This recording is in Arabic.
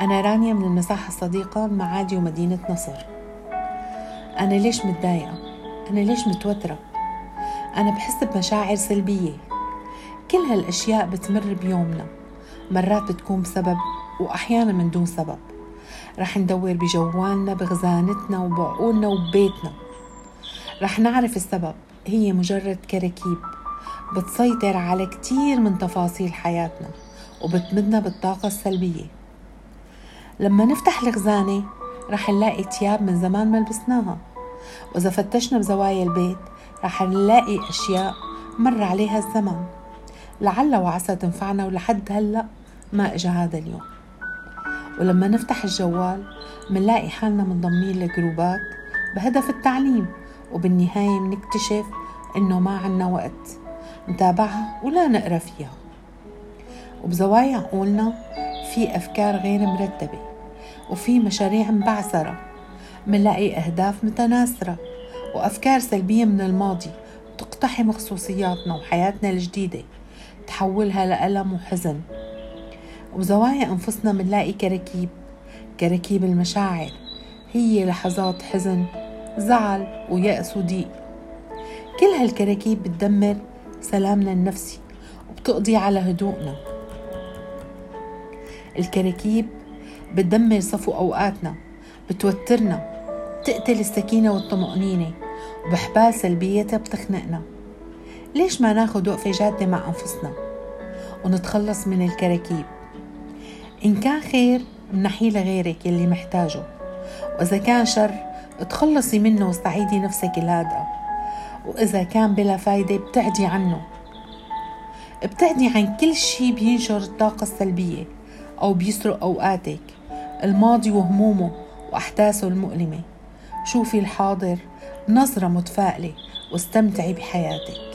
أنا رانيا من المساحة الصديقة معادي ومدينة نصر. أنا ليش متضايقة؟ أنا ليش متوترة؟ أنا بحس بمشاعر سلبية. كل هالأشياء بتمر بيومنا. مرات بتكون بسبب وأحيانا من دون سبب. رح ندور بجوالنا بغزانتنا وبعقولنا وببيتنا. رح نعرف السبب. هي مجرد كراكيب. بتسيطر على كتير من تفاصيل حياتنا وبتمدنا بالطاقة السلبية. لما نفتح الخزانة رح نلاقي تياب من زمان ما لبسناها. وإذا فتشنا بزوايا البيت رح نلاقي أشياء مر عليها الزمن لعل وعسى تنفعنا ولحد هلأ ما إجا هذا اليوم. ولما نفتح الجوال منلاقي حالنا منضمين لجروبات بهدف التعليم وبالنهاية منكتشف إنه ما عنا وقت نتابعها ولا نقرأ فيها. وبزوايا عقولنا في أفكار غير مرتبة وفي مشاريع مبعثرة منلاقي أهداف متناثرة وأفكار سلبية من الماضي تقتحم خصوصياتنا وحياتنا الجديدة تحولها لألم وحزن. وبزوايا أنفسنا منلاقي كراكيب كراكيب المشاعر هي لحظات حزن زعل ويأس وضيق. كل هالكراكيب بتدمر سلامنا النفسي وبتقضي على هدوءنا. الكراكيب بتدمر صفو أوقاتنا بتوترنا بتقتل السكينة والطمأنينة وبحبال سلبيتها بتخنقنا. ليش ما ناخد وقفة جادة مع أنفسنا؟ ونتخلص من الكراكيب. إن كان خير منحيه لغيرك يلي محتاجه. وإذا كان شر تخلصي منه واستعيدي نفسك الهادئة. وإذا كان بلا فايدة ابتعدي عنه. ابتعدي عن كل شي بينشر الطاقة السلبية. أو بيسرق أوقاتك. الماضي وهمومه وأحداثه المؤلمة. شوفي الحاضر نظرة متفائلة واستمتعي بحياتك.